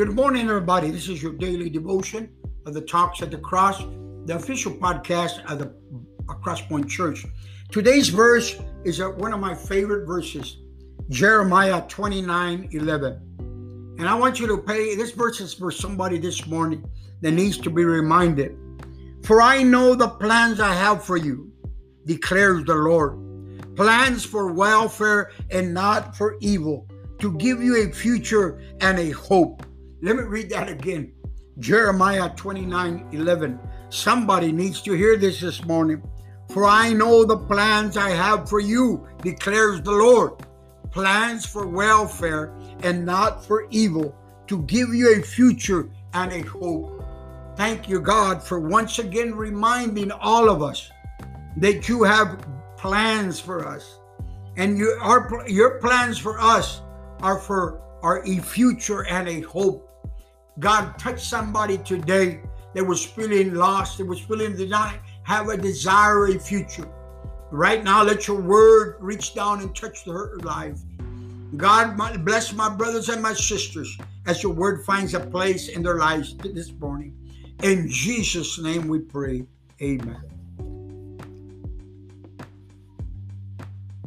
Good morning, everybody. This is your daily devotion of the Talks at the Cross, the official podcast of the Crosspoint Church. Today's verse is one of my favorite verses, Jeremiah 29 11. And I want you to pay this verse is for somebody this morning that needs to be reminded. For I know the plans I have for you, declares the Lord plans for welfare and not for evil, to give you a future and a hope. Let me read that again. Jeremiah 29 11. Somebody needs to hear this this morning. For I know the plans I have for you, declares the Lord plans for welfare and not for evil, to give you a future and a hope. Thank you, God, for once again reminding all of us that you have plans for us. And you, our, your plans for us are for our a future and a hope. God touched somebody today that was feeling lost, that was feeling did not have a desire a future. Right now, let your word reach down and touch their life. God bless my brothers and my sisters as your word finds a place in their lives this morning. In Jesus' name we pray. Amen.